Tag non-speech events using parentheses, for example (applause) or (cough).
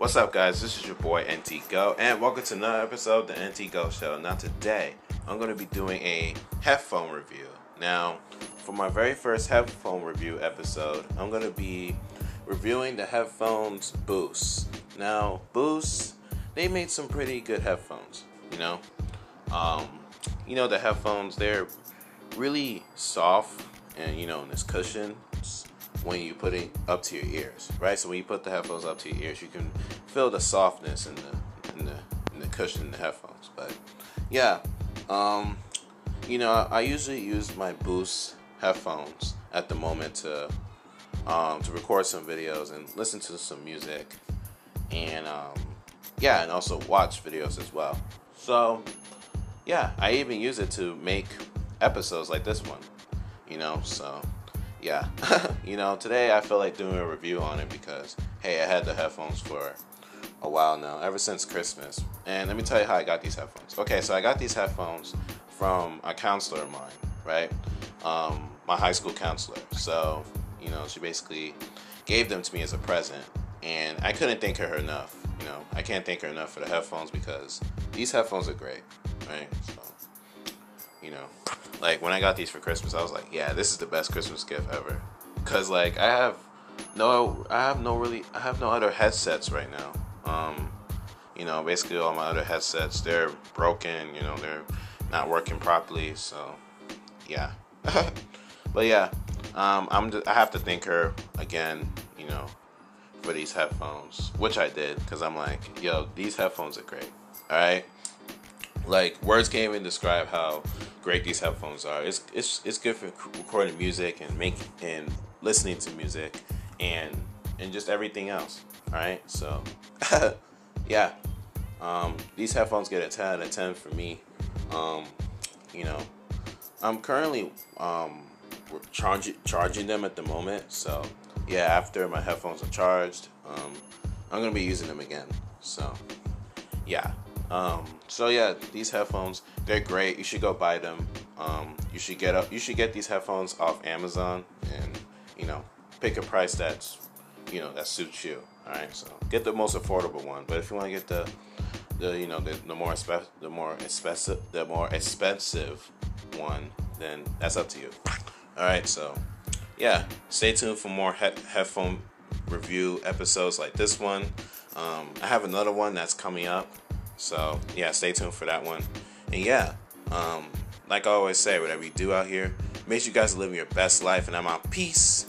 What's up, guys? This is your boy NT Go, and welcome to another episode of the NT Go Show. Now, today I'm going to be doing a headphone review. Now, for my very first headphone review episode, I'm going to be reviewing the headphones Bose. Now, Bose, they made some pretty good headphones. You know, um, you know the headphones they're really soft, and you know, and this cushion when you put it up to your ears, right? So when you put the headphones up to your ears, you can feel the softness in the in the in the cushion in the headphones. But yeah, um, you know, I usually use my Bose headphones at the moment to um, to record some videos and listen to some music, and um, yeah, and also watch videos as well. So yeah, I even use it to make episodes like this one. You know, so yeah, (laughs) you know, today I feel like doing a review on it because, hey, I had the headphones for a while now, ever since Christmas. And let me tell you how I got these headphones. Okay, so I got these headphones from a counselor of mine, right? Um, my high school counselor. So, you know, she basically gave them to me as a present. And I couldn't thank her enough. You know, I can't thank her enough for the headphones because these headphones are great, right? So, you know, like when I got these for Christmas, I was like, yeah, this is the best Christmas gift ever. Cause like I have no, I have no really, I have no other headsets right now. Um, you know, basically all my other headsets they're broken. You know, they're not working properly. So yeah, (laughs) but yeah, um, I'm just, I have to thank her again. You know, for these headphones, which I did because I'm like, yo, these headphones are great. All right like words can't even describe how great these headphones are. It's it's it's good for recording music and making and listening to music and and just everything else. All right, so (laughs) yeah, um, these headphones get a ten out of ten for me. Um, you know, I'm currently um, charging charging them at the moment. So yeah, after my headphones are charged, um, I'm gonna be using them again. So yeah. Um, so yeah, these headphones they're great. You should go buy them. Um, you should get up. You should get these headphones off Amazon and you know pick a price that's you know that suits you. All right, so get the most affordable one. But if you want to get the the you know the, the more expe- the more expensive the more expensive one, then that's up to you. All right, so yeah, stay tuned for more he- headphone review episodes like this one. Um, I have another one that's coming up. So yeah, stay tuned for that one. And yeah, um, like I always say, whatever you do out here, make sure you guys live your best life. And I'm out. Peace.